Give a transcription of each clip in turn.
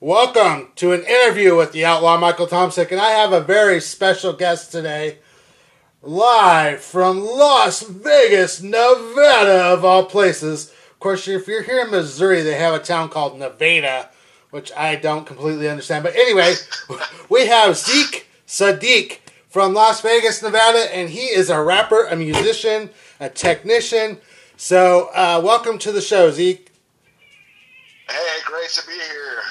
Welcome to an interview with the outlaw Michael Tomsik, and I have a very special guest today, live from Las Vegas, Nevada, of all places. Of course, if you're here in Missouri, they have a town called Nevada, which I don't completely understand. But anyway, we have Zeke Saadiq from Las Vegas, Nevada, and he is a rapper, a musician, a technician. So, uh, welcome to the show, Zeke. Hey, great to be here.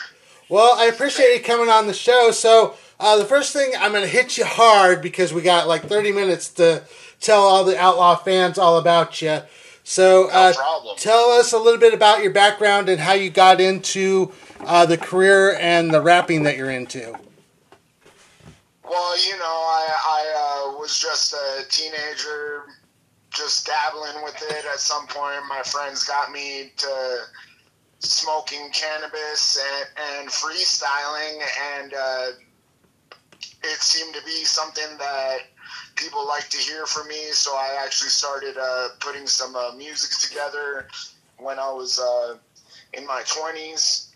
Well, I appreciate you coming on the show. So, uh, the first thing I'm going to hit you hard because we got like 30 minutes to tell all the Outlaw fans all about you. So, uh, problem. tell us a little bit about your background and how you got into uh, the career and the rapping that you're into. Well, you know, I, I uh, was just a teenager, just dabbling with it. At some point, my friends got me to smoking cannabis and, and freestyling, and uh, it seemed to be something that people like to hear from me. So I actually started uh, putting some uh, music together when I was uh, in my 20s,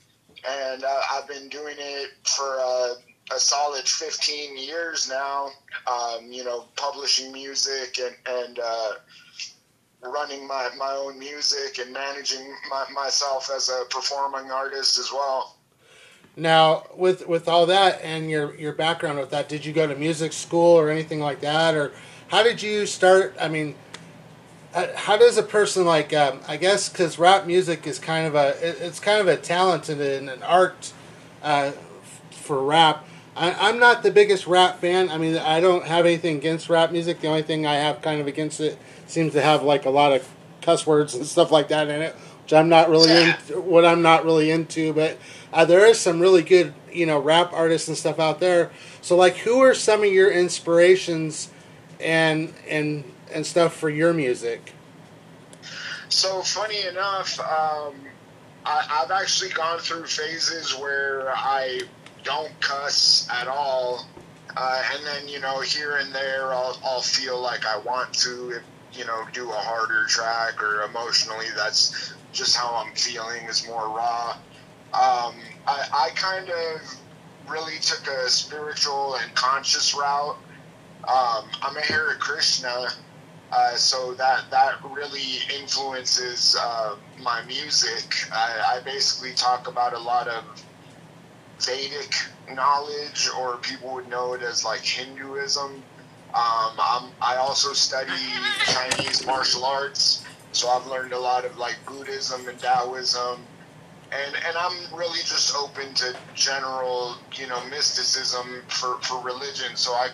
and uh, I've been doing it for uh, a solid 15 years now. Um, you know, publishing music and and uh, running my, my own music and managing my, myself as a performing artist as well. Now, with with all that and your your background with that, did you go to music school or anything like that, or how did you start? I mean, how does a person like um, I guess because rap music is kind of a it- it's kind of a talent and an, an art uh, for rap. I, I'm not the biggest rap fan. I mean, I don't have anything against rap music. The only thing I have kind of against it seems to have like a lot of cuss words and stuff like that in it, which I'm not really into. What I'm not really into, but uh, there is some really good, you know, rap artists and stuff out there. So, like, who are some of your inspirations and and and stuff for your music? So funny enough, um, I, I've actually gone through phases where I don't cuss at all, uh, and then you know here and there I'll, I'll feel like I want to, you know, do a harder track or emotionally that's just how I'm feeling is more raw. Um, I, I kind of really took a spiritual and conscious route. Um, I'm a Hare Krishna. Uh, so that that really influences uh, my music. I, I basically talk about a lot of Vedic knowledge, or people would know it as like Hinduism. Um, I also study Chinese martial arts, so I've learned a lot of like Buddhism and Taoism, and and I'm really just open to general, you know, mysticism for, for religion. So I,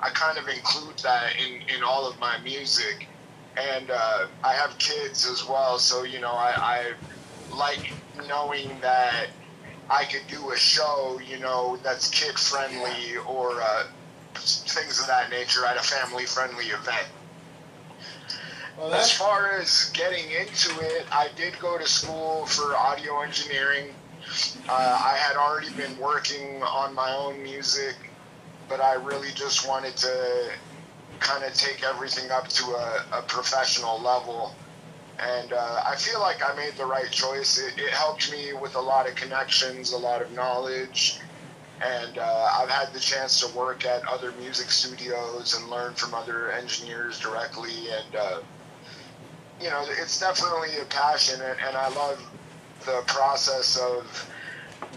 I kind of include that in, in all of my music, and uh, I have kids as well. So you know, I, I like knowing that I could do a show, you know, that's kid friendly or uh, things of that nature at a family friendly event. Well, As far as getting into it, I did go to school for audio engineering. Uh, I had already been working on my own music, but I really just wanted to kind of take everything up to a, a professional level. And uh, I feel like I made the right choice. It, it helped me with a lot of connections, a lot of knowledge, and uh, I've had the chance to work at other music studios and learn from other engineers directly. And uh, you know, it's definitely a passion, and, and I love the process of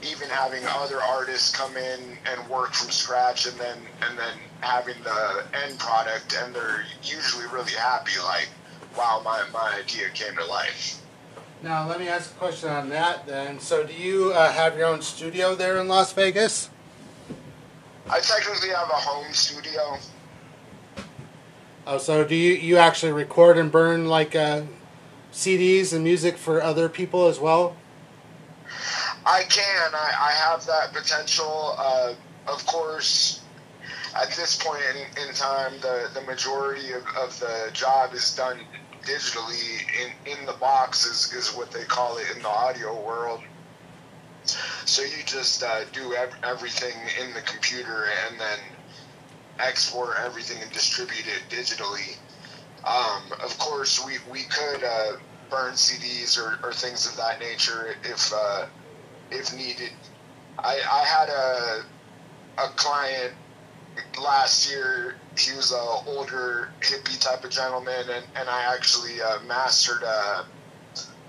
even having other artists come in and work from scratch, and then and then having the end product, and they're usually really happy. Like, wow, my my idea came to life. Now, let me ask a question on that then. So, do you uh, have your own studio there in Las Vegas? I technically have a home studio. Oh, so do you you actually record and burn like uh, CDs and music for other people as well? I can. I, I have that potential. Uh, of course, at this point in, in time, the, the majority of, of the job is done digitally in, in the box, is, is what they call it in the audio world. So you just uh, do ev- everything in the computer and then export everything and distribute it digitally. Um, of course, we, we could uh, burn CDs or, or things of that nature if uh, if needed I, I had a a client last year. He was a older hippie type of gentleman, and, and I actually uh, mastered a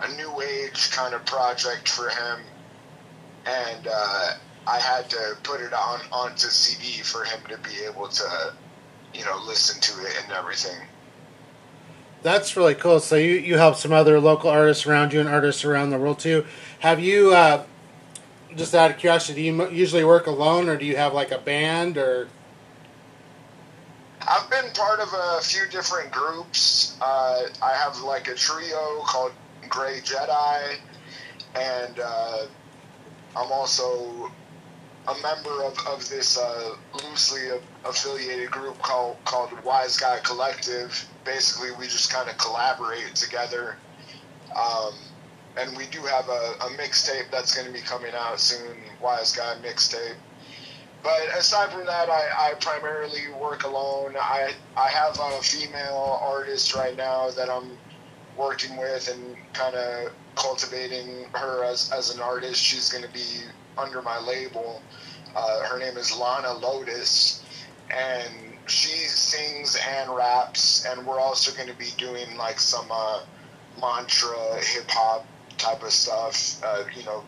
a new age kind of project for him, and uh, I had to put it on onto CD for him to be able to, you know, listen to it and everything. That's really cool. So you, you help some other local artists around you and artists around the world too. Have you, uh, just out of curiosity, do you usually work alone or do you have like a band or? I've been part of a few different groups. Uh, I have like a trio called Gray Jedi, and uh, I'm also a member of, of this uh, loosely affiliated group called called Wise Guy Collective. Basically, we just kind of collaborate together. Um, and we do have a, a mixtape that's going to be coming out soon, Wise Guy mixtape. But aside from that, I, I primarily work alone. I I have a female artist right now that I'm working with and kind of cultivating her as, as an artist. She's going to be under my label. Uh, her name is Lana Lotus, and she sings and raps. And we're also going to be doing like some uh, mantra hip hop type of stuff. Uh, you know,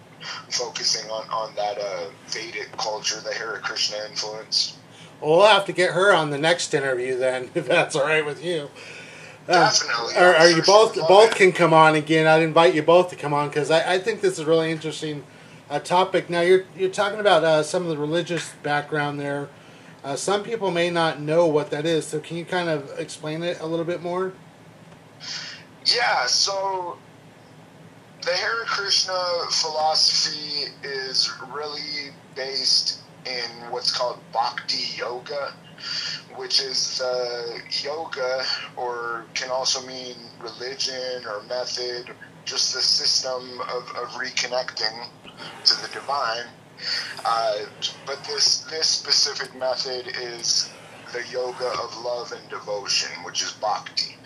focusing on on that uh, Vedic culture, the Hare Krishna influence. Well, we'll have to get her on the next interview then, if that's all right with you. Definitely. Are, are you both both can come on again? I'd invite you both to come on because I, I think this is really interesting uh, topic. Now you're you're talking about uh, some of the religious background there. Uh, some people may not know what that is, so can you kind of explain it a little bit more? Yeah. So the Hare Krishna philosophy is really based in what's called Bhakti Yoga which is uh, yoga, or can also mean religion or method, just the system of, of reconnecting to the divine. Uh, but this this specific method is the yoga of love and devotion, which is bhakti.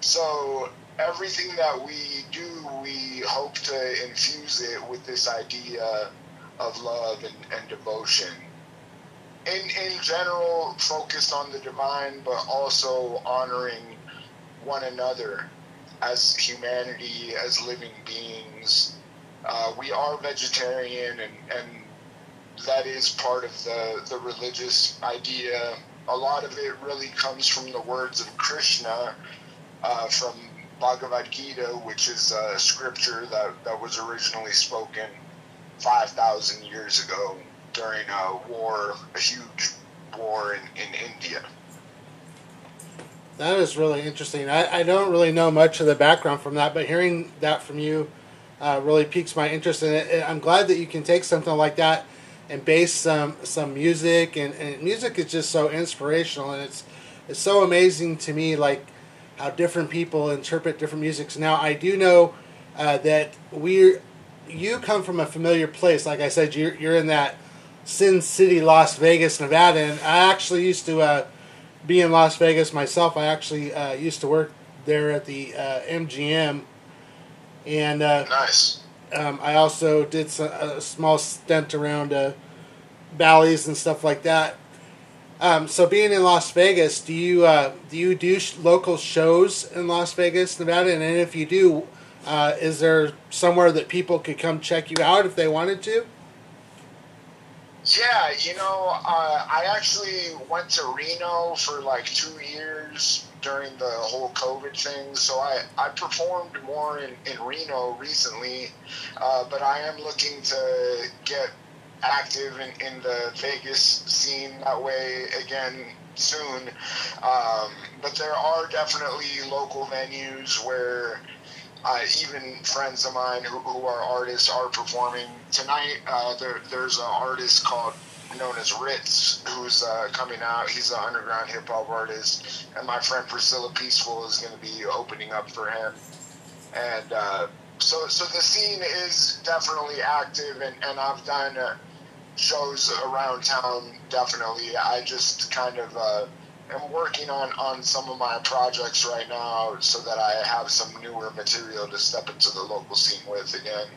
So everything that we do, we hope to infuse it with this idea of love and, and devotion in in general focused on the divine, but also honoring one another as humanity, as living beings. Uh, we are vegetarian, and, and that is part of the, the religious idea. A lot of it really comes from the words of Krishna uh, from Bhagavad Gita, which is a scripture that, that was originally spoken 5,000 years ago during a war, a huge war in, in India. That is really interesting. I, I don't really know much of the background from that, but hearing that from you uh, really piques my interest in it. I'm glad that you can take something like that and base some some music, and, and music is just so inspirational, and it's it's so amazing to me, like how different people interpret different musics. Now I do know uh, that we you come from a familiar place. Like I said, you're you're in that Sin City, Las Vegas, Nevada. And I actually used to uh, be in Las Vegas myself. I actually uh, used to work there at the uh, MGM. And uh, nice. Um, I also did some, a small stint around uh, Bally's and stuff like that. Um, so being in Las Vegas, do you uh, do you do sh- local shows in Las Vegas, Nevada? And if you do, is there somewhere that people could come check you out if they wanted to? Yeah, you know, uh, I actually went to Reno for like two years during the whole COVID thing, so I, I performed more in, in Reno recently, uh, but I am looking to get active in, in the Vegas scene that way again soon. Um, but there are definitely local venues where uh, even friends of mine who, who, are artists are performing tonight. Uh, there, there's an artist called known as Ritz who's uh, coming out. He's an underground hip hop artist, and my friend Priscilla Peaceful is going to be opening up for him. And uh, so, so the scene is definitely active, and, and I've done uh, shows around town. Definitely, I just kind of uh, am working on, on some of my projects right now so that I have some newer material to step into the local scene with again.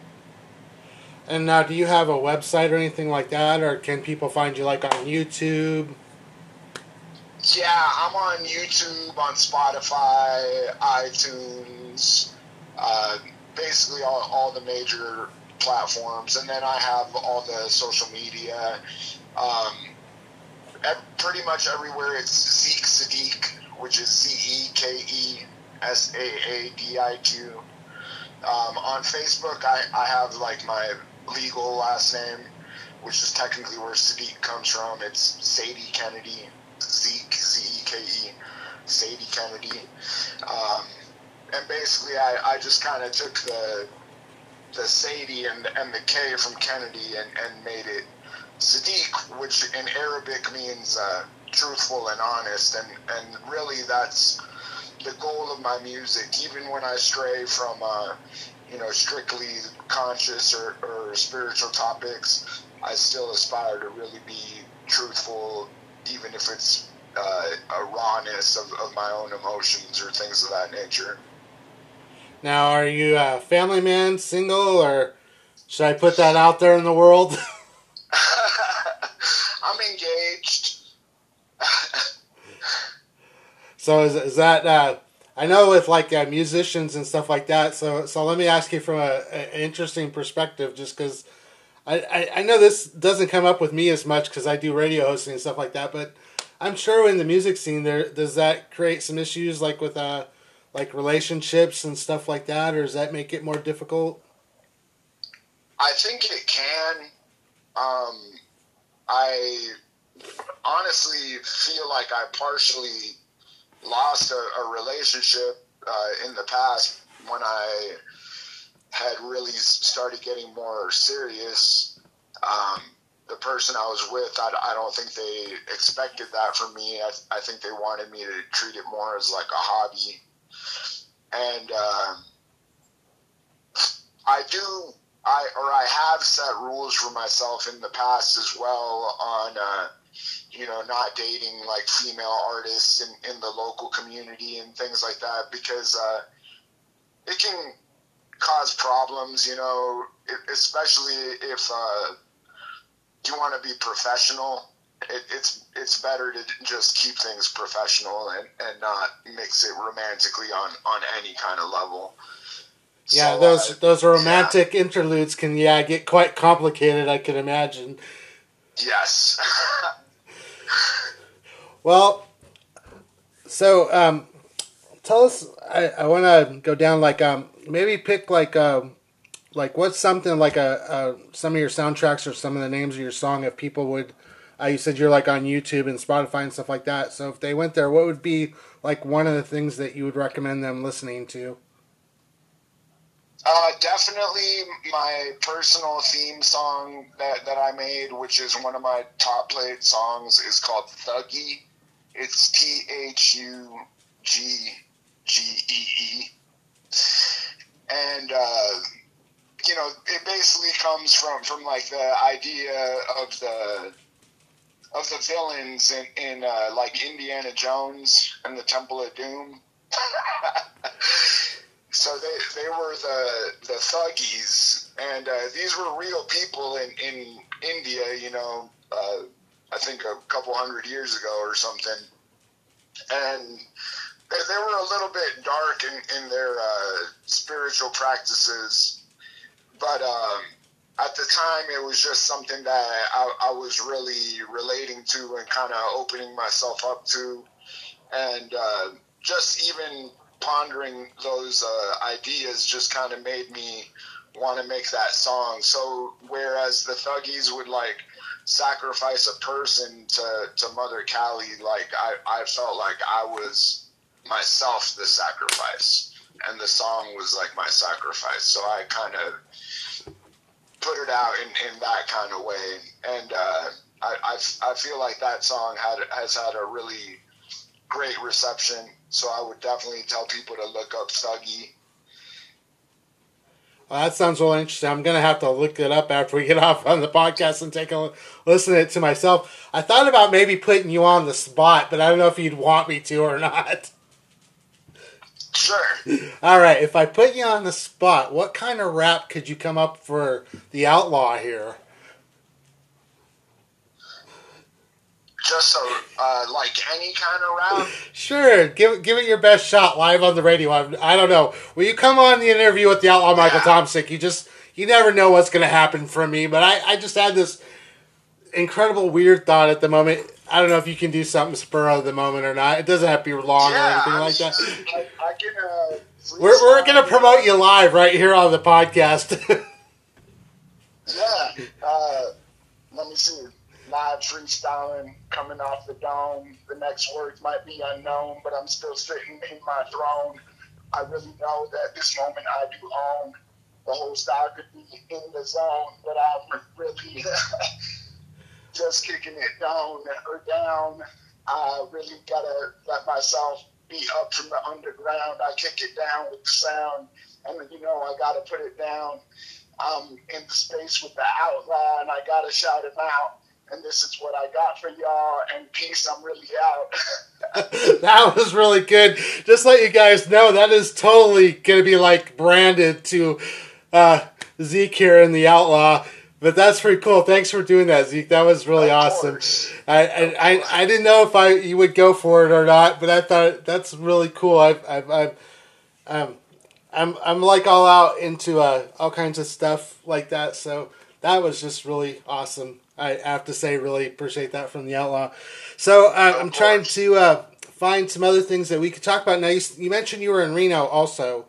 And now, do you have a website or anything like that, or can people find you like on YouTube? Yeah, I'm on YouTube, on Spotify, iTunes, uh, basically all, all the major platforms, and then I have all the social media. Um, pretty much everywhere it's Zeke Saadiq, which is Z E K E S A A D I Q. Um, on Facebook, I, I have like my legal last name, which is technically where Saadiq comes from. It's Sady Kennedy, Zeke, Z E K E, Sady Kennedy. Um, and basically, I, I just kind of took the the Sady and, and the K from Kennedy and, and made it Saadiq, which in Arabic means uh, truthful and honest. And, and really, that's the goal of my music. Even when I stray from, uh, you know, strictly conscious or, or spiritual topics, I still aspire to really be truthful, even if it's uh, a rawness of, of my own emotions or things of that nature. Now, are you a family man, single, or should I put that out there in the world? I'm engaged. so is, is that uh, I know with like uh, musicians and stuff like that. So so let me ask you from a, an interesting perspective, just because I, I, I know this doesn't come up with me as much because I do radio hosting and stuff like that, but I'm sure in the music scene there does that create some issues like with uh like relationships and stuff like that, or does that make it more difficult? I think it can. Um, I honestly feel like I partially lost a, a relationship uh, in the past when I had really started getting more serious. Um, the person I was with, I, I, don't think they expected that from me. I, I think they wanted me to treat it more as like a hobby and uh, I do I or I have set rules for myself in the past as well on uh, you know not dating like female artists in, in the local community and things like that because uh, it can cause problems you know especially if uh, you want to be professional it, it's it's better to just keep things professional and, and not mix it romantically on, on any kind of level. Yeah, so, those uh, those romantic yeah. interludes can yeah get quite complicated. I can imagine. Yes. well, so um, tell us. I, I want to go down like um maybe pick like um like what's something like a, a some of your soundtracks or some of the names of your song if people would uh, you said you're like on YouTube and Spotify and stuff like that. So if they went there, what would be like one of the things that you would recommend them listening to? Uh, definitely my personal theme song that, that I made, which is one of my top played songs, is called Thuggee. It's T H U G G E E. And, uh, you know, it basically comes from, from like the idea of the of the villains in, in uh, like Indiana Jones and the Temple of Doom. so they they were the the thuggees, and uh, these were real people in in India. You know, uh, I think a couple hundred years ago or something, and they, they were a little bit dark in in their uh, spiritual practices, but. Um, at the time it was just something that I, I was really relating to and kind of opening myself up to. And uh, just even pondering those uh, ideas just kind of made me want to make that song. So whereas the thuggees would like sacrifice a person to, to mother Kali like I, I felt like I was myself the sacrifice. And the song was like my sacrifice. So I kind of put it out in, in that kind of way. And uh, I, I, I feel like that song had has had a really great reception. So I would definitely tell people to look up Thuggee. Well, that sounds really interesting. I'm gonna have to look it up after we get off on the podcast and take a listen to it to myself. I thought about maybe putting you on the spot, but I don't know if you'd want me to or not. Sure. All right, if I put you on the spot, what kind of rap could you come up for the outlaw here? Just so, uh, like any kind of rap. Sure, give give it your best shot live on the radio. I, I don't know. Will you come on the interview with the outlaw Michael Yeah. Thompson? You just you never know what's going to happen from me. But I, I just had this incredible weird thought at the moment. I don't know if you can do something spur of the moment or not. It doesn't have to be long or anything I'm like that. I, I can. Uh, We're, we're going to promote you live right here on the podcast. Yeah. Uh, let me see. Live freestyling coming off the dome. The next words might be unknown, but I'm still sitting in my throne. I really know that this moment I do own. The whole style could be in the zone, but I'm really just kicking it down or down. I really gotta let myself be up from the underground. I kick it down with the sound, and you know I gotta put it down. I'm in the space with the outlaw, and I gotta shout him out. And this is what I got for y'all. And peace, I'm really out. that was really good. Just let you guys know, that is totally to be like branded to uh, Zeke here in the Outlaw. But that's pretty cool. Thanks for doing that, Zeke. That was really awesome. I, I, I, I didn't know if I you would go for it or not, but I thought that's really cool. I've, I've, I've um, I'm I'm like all out into uh, all kinds of stuff like that. So that was just really awesome. I have to say, really appreciate that from the Outlaw. So uh, I'm trying to uh, find some other things that we could talk about. Now you, you mentioned you were in Reno also.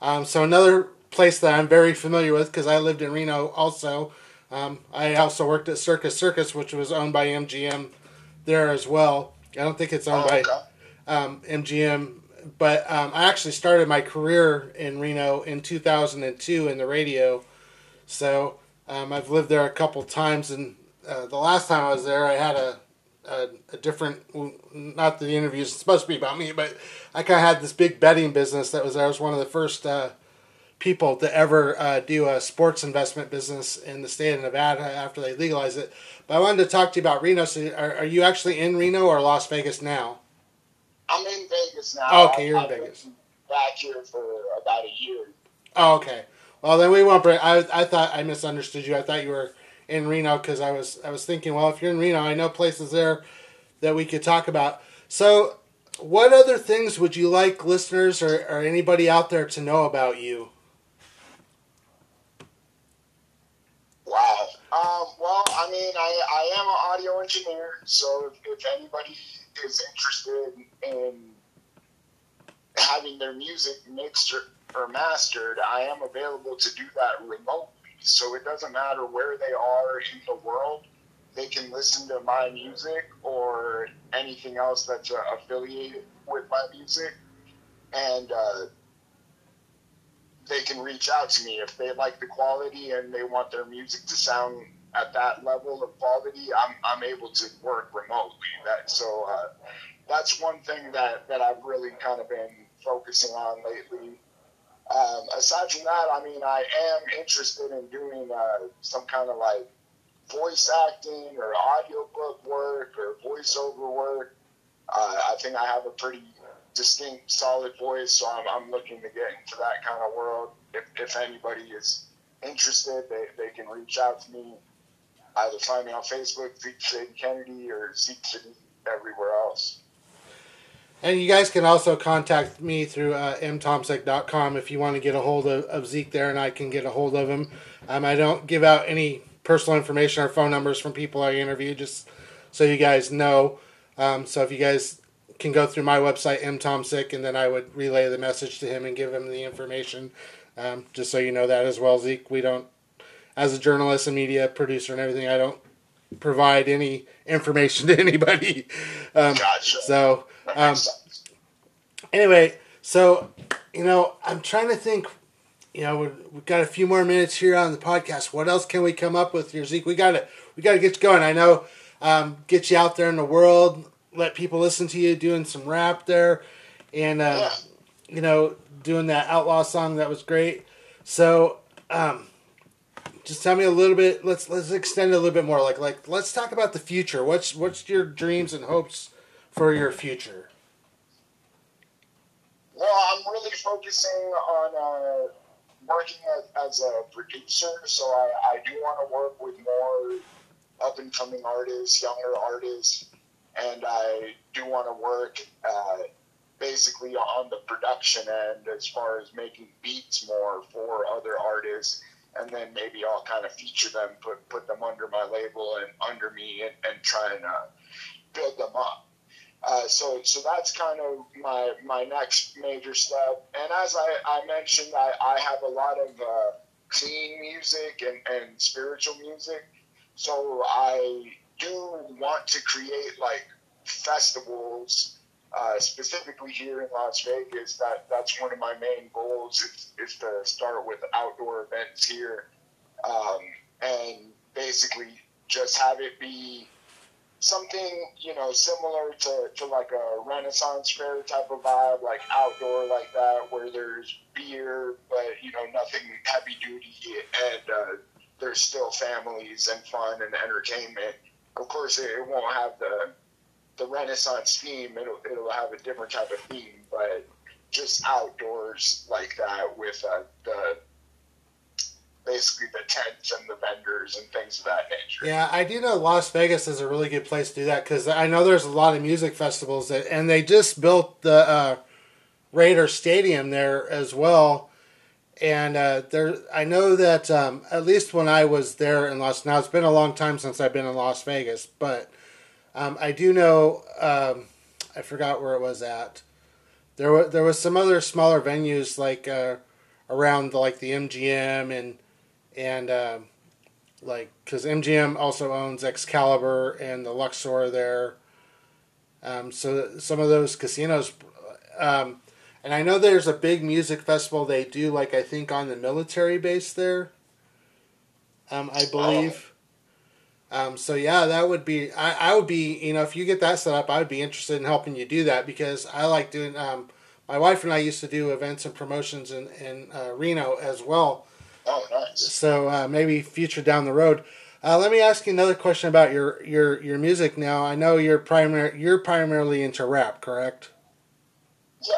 Um, so another place that I'm very familiar with because I lived in Reno also. Um, I also worked at Circus Circus, which was owned by MGM there as well. I don't think it's owned Oh, by um, MGM, but um, I actually started my career in Reno in 2002 in the radio. So um, I've lived there a couple times, and uh, the last time I was there, I had a a, a different. Not that the interview is supposed to be about me, but I kind of had this big betting business that was there. I was one of the first uh, people to ever uh, do a sports investment business in the state of Nevada after they legalize it. But I wanted to talk to you about Reno. So, are, are you actually in Reno or Las Vegas now? I'm in Vegas now. Oh, okay, you're in I've Vegas. Back here for about a year. Oh, okay. Well, then we won't bring. I I thought I misunderstood you. I thought you were in Reno because I was I was thinking, well, if you're in Reno, I know places there that we could talk about. So, what other things would you like listeners or, or anybody out there to know about you? Wow. Um, well, I mean, I, I am an audio engineer, so if, anybody is interested in having their music mixed or, or mastered, I am available to do that remotely. So it doesn't matter where they are in the world, they can listen to my music or anything else that's uh, affiliated with my music. And uh, they can reach out to me if they like the quality and they want their music to sound at that level of quality. I'm, I'm able to work remotely. That so uh, that's one thing that, that I've really kind of been focusing on lately. Um, aside from that, I mean, I am interested in doing uh, some kind of like voice acting or audiobook work or voiceover work. Uh, I think I have a pretty distinct, solid voice, so I'm, I'm looking to get into that kind of world. If, if anybody is interested, they, they can reach out to me. Either find me on Facebook, Zeke Sady Kennedy, or Zeke City everywhere else. And you guys can also contact me through uh, mtomsik.com if you want to get a hold of, of Zeke there, and I can get a hold of him. Um, I don't give out any personal information or phone numbers from people I interview, just so you guys know. Um, so if you guys can go through my website, mtomsik, and then I would relay the message to him and give him the information, um, just so you know that as well, Zeke. We don't, as a journalist and media producer and everything, I don't provide any information to anybody. Um, Gotcha. so um, anyway, so you know, I'm trying to think. You know, we've, we've got a few more minutes here on the podcast. What else can we come up with here, Zeke? We got to we got to get you going. I know, um, get you out there in the world, let people listen to you doing some rap there, and uh, you know, doing that outlaw song that was great. So, um, just tell me a little bit. Let's let's extend a little bit more. Like like let's talk about the future. What's what's your dreams and hopes for your future? Well, I'm really focusing on uh, working as, as, a producer, so I, I do want to work with more up and coming artists, younger artists, and I do want to work uh, basically on the production end as far as making beats more for other artists. And then maybe I'll kind of feature them, put put them under my label and under me, and, and try and uh, build them up. Uh, so, so that's kind of my my next major step. And as I, I mentioned, I, I have a lot of uh, clean music and, and spiritual music. So I do want to create like festivals, uh, specifically here in Las Vegas. That that's one of my main goals is, is to start with outdoor events here, um, and basically just have it be something you know similar to, to like a renaissance fair type of vibe like outdoor like that where there's beer but you know nothing heavy duty and uh, there's still families and fun and entertainment of course it, it won't have the the renaissance theme it'll, it'll have a different type of theme but just outdoors like that with uh, the basically the tents and the vendors and things of that nature. Yeah, I do know Las Vegas is a really good place to do that because I know there's a lot of music festivals that, and they just built the uh, Raider Stadium there as well. And uh, there, I know that um, at least when I was there in Las, now it's been a long time since I've been in Las Vegas, but um, I do know um, I forgot where it was at. There was there was some other smaller venues like uh, around the, like the MGM and and uh, like because MGM also owns Excalibur and the Luxor there. Um, so some of those casinos, um, and I know there's a big music festival they do, like I think on the military base there. Um, I believe. Um, so yeah, that would be I, I would be you know if you get that set up, I would be interested in helping you do that because I like doing. Um, my wife and I used to do events and promotions in in uh, Reno as well Oh, nice. So uh, maybe future down the road. Uh, let me ask you another question about your, your, your music now. I know you're primary you're primarily into rap, correct? Yeah.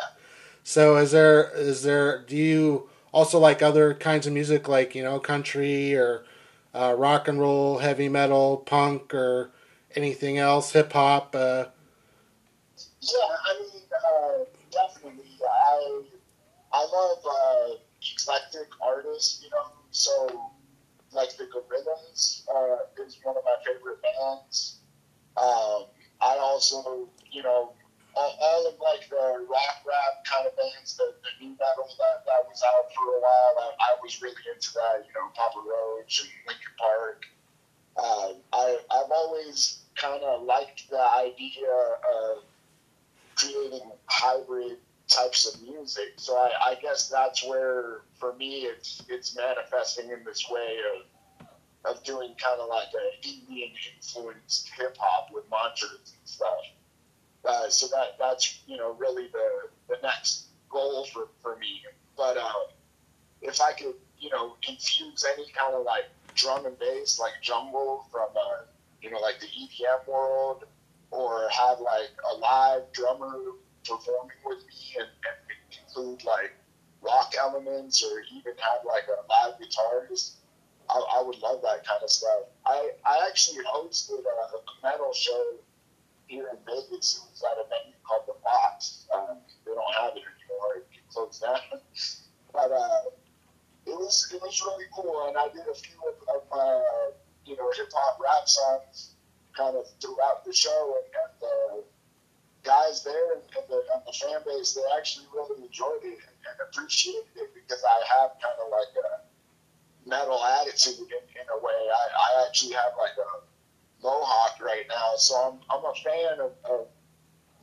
So is there is there do you also like other kinds of music like you know country or uh, rock and roll, heavy metal, punk, or anything else, hip hop? Uh... Yeah, I mean, uh, definitely. I I love uh, eclectic artists, you know. So, like the Gorillaz uh, is one of my favorite bands. Um, I also, you know, all, all, of like the rap rap kind of bands, the, the nu metal that, that was out for a while. I, I was really into that, you know, Papa Roach and Linkin Park. Um, I, I've always kind of liked the idea of creating hybrid types of music. So I, I guess that's where, for me, it's it's manifesting in this way of of doing kind of like an Indian influenced hip hop with mantras and stuff. Uh, so that that's you know really the the next goal for, for me. But uh, if I could you know infuse any kind of like drum and bass like jungle from uh, you know like the EDM world, or have like a live drummer performing with me and, and include like rock elements or even have like a live guitarist. I, I would love that kind of stuff. I, I actually hosted a, a metal show here in Vegas. It was at a venue called The Fox. Um, they don't have it anymore. It closed down. but uh, it was it was really cool, and I did a few of, of my you know hip hop rap songs kind of throughout the show, and, and uh, guys there and, the, and the fan base, they actually really enjoyed it and, and appreciated it because I have kind of like a metal attitude in, in a way. I, I actually have like a mohawk right now, so I'm, I'm a fan of, of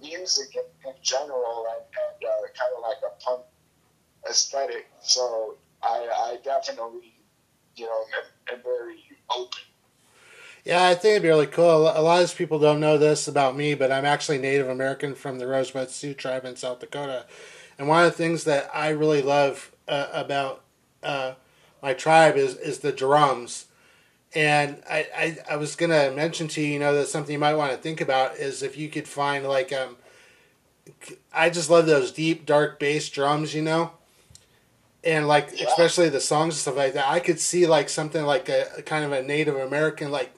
music in, in general and, and uh, kind of like a punk aesthetic. So I, I definitely, you know, am, am very open yeah, I think it'd be really cool. A lot of people don't know this about me, but I'm actually Native American from the Rosebud Sioux tribe in South Dakota. And one of the things that I really love uh, about uh, my tribe is, is the drums. And I, I, I was going to mention to you, you know, that something you might want to think about is if you could find like um, I just love those deep, dark bass drums, you know, and like Yeah. especially the songs and stuff like that. I could see like something like a, a kind of a Native American like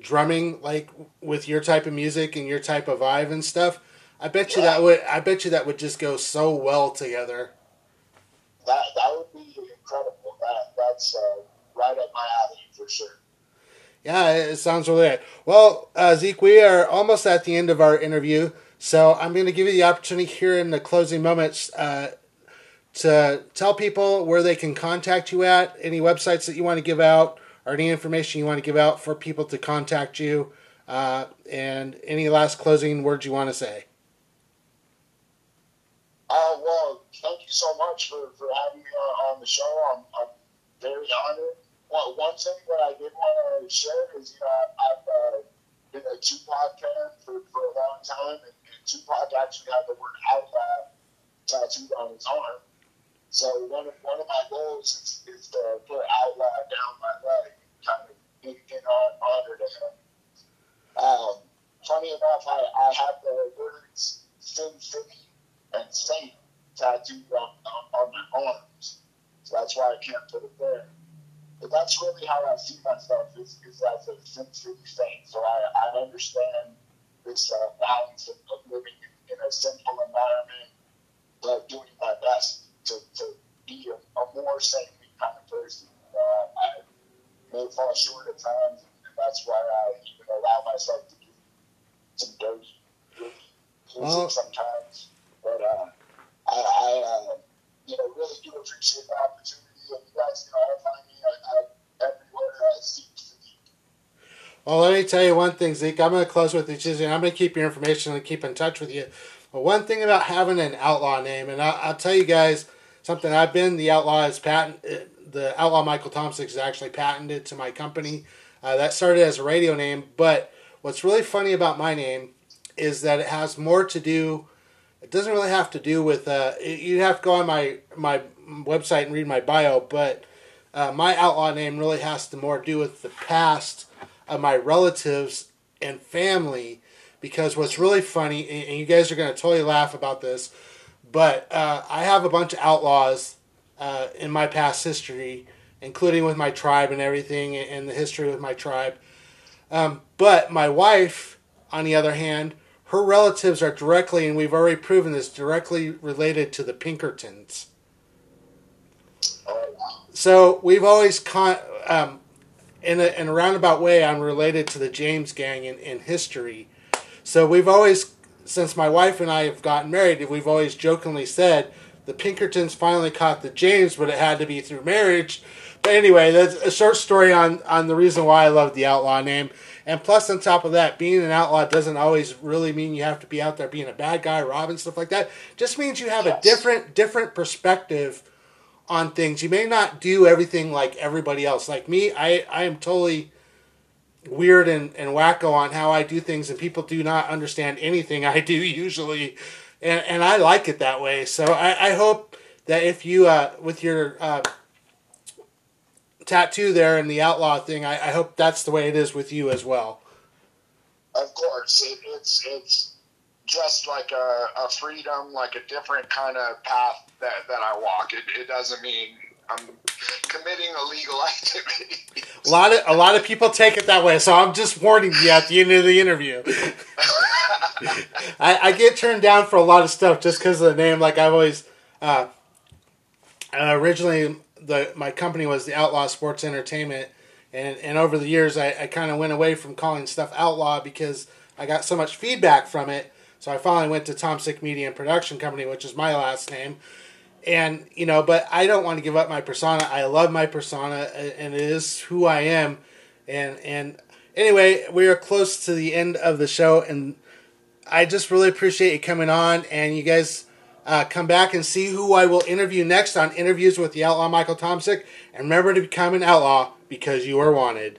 drumming, like with your type of music and your type of vibe and stuff. I bet you that would. I bet you that would just go so well together. That that would be incredible. That that's uh, right up my alley for sure. Yeah, it sounds really good. Well, uh, Zeke, we are almost at the end of our interview, so I'm going to give you the opportunity here in the closing moments uh, to tell people where they can contact you at, any websites that you want to give out, or any information you want to give out for people to contact you, uh, and any last closing words you want to say. Uh, well, thank you so much for, for having me on, on the show. I'm, I'm very honored. One, one thing that I did want to share is, you know, I've, uh, been a Tupac fan for, for a long time, and, and Tupac actually had the word outlaw tattooed on his arm. So one of, one of my goals is, is to put outlaw down my leg, kind of in, in honor to him. Um, funny enough, I, I have the words Sin City and Saint tattooed on, on, on my arms. So that's why I can't put it there. But that's really how I see myself is, is as a City Saint. So I, I understand this uh, balance of, of living in, in a simple environment, but doing my best to, to be a, a more saintly kind of person. Know, I, may fall short at times, and that's why I even allow myself to do some dirty, dirty music sometimes. But uh, I, I uh, you know, really do appreciate the opportunity. I Well, let me tell you one thing, Zeke. I'm going to close with you, I'm going to keep your information and keep in touch with you. But one thing about having an outlaw name, and I'll, I'll tell you guys something. I've been the outlaw is patent. The outlaw Michael Thompson is actually patented to my company. Uh, that started as a radio name, but what's really funny about my name is that it has more to do. It doesn't really have to do with. Uh, you'd have to go on my my website and read my bio, but uh, my outlaw name really has to more do with the past of my relatives and family. Because what's really funny, and you guys are going to totally laugh about this, but uh, I have a bunch of outlaws uh, in my past history, including with my tribe and everything, and the history with my tribe. Um, but my wife, on the other hand, her relatives are directly, and we've already proven this, directly related to the Pinkertons. So we've always con- um, in a in a roundabout way. I'm related to the James gang in, in history. So we've always, since my wife and I have gotten married, we've always jokingly said the Pinkertons finally caught the James, but it had to be through marriage. But anyway, that's a short story on on the reason why I love the outlaw name. And plus, on top of that, being an outlaw doesn't always really mean you have to be out there being a bad guy, robbing stuff like that. Just means you have a different different perspective on things. You may not do everything like everybody else. Like me, I, I am totally weird and, and wacko on how I do things, and people do not understand anything I do usually. And, and I like it that way. So I, I hope that if you, uh, with your uh, tattoo there and the outlaw thing, I, I hope that's the way it is with you as well. Of course, it, it's it's just like a, a freedom, like a different kind of path that, that I walk. It, it doesn't mean I'm committing illegal activity. A lot of a lot of people take it that way, so I'm just warning you at the end of the interview. I, I get turned down for a lot of stuff just because of the name. Like I've always, uh, uh, originally the my company was the Outlaw Sports Entertainment, and and over the years I, I kind of went away from calling stuff outlaw because I got so much feedback from it. So I finally went to Tomsik Media and Production Company, which is my last name. And you know, but I don't want to give up my persona. I love my persona, and it is who I am. And and anyway, we are close to the end of the show, and I just really appreciate you coming on. And you guys uh, come back and see who I will interview next on interviews with the outlaw Michael Tomsik. And remember to become an outlaw because you are wanted.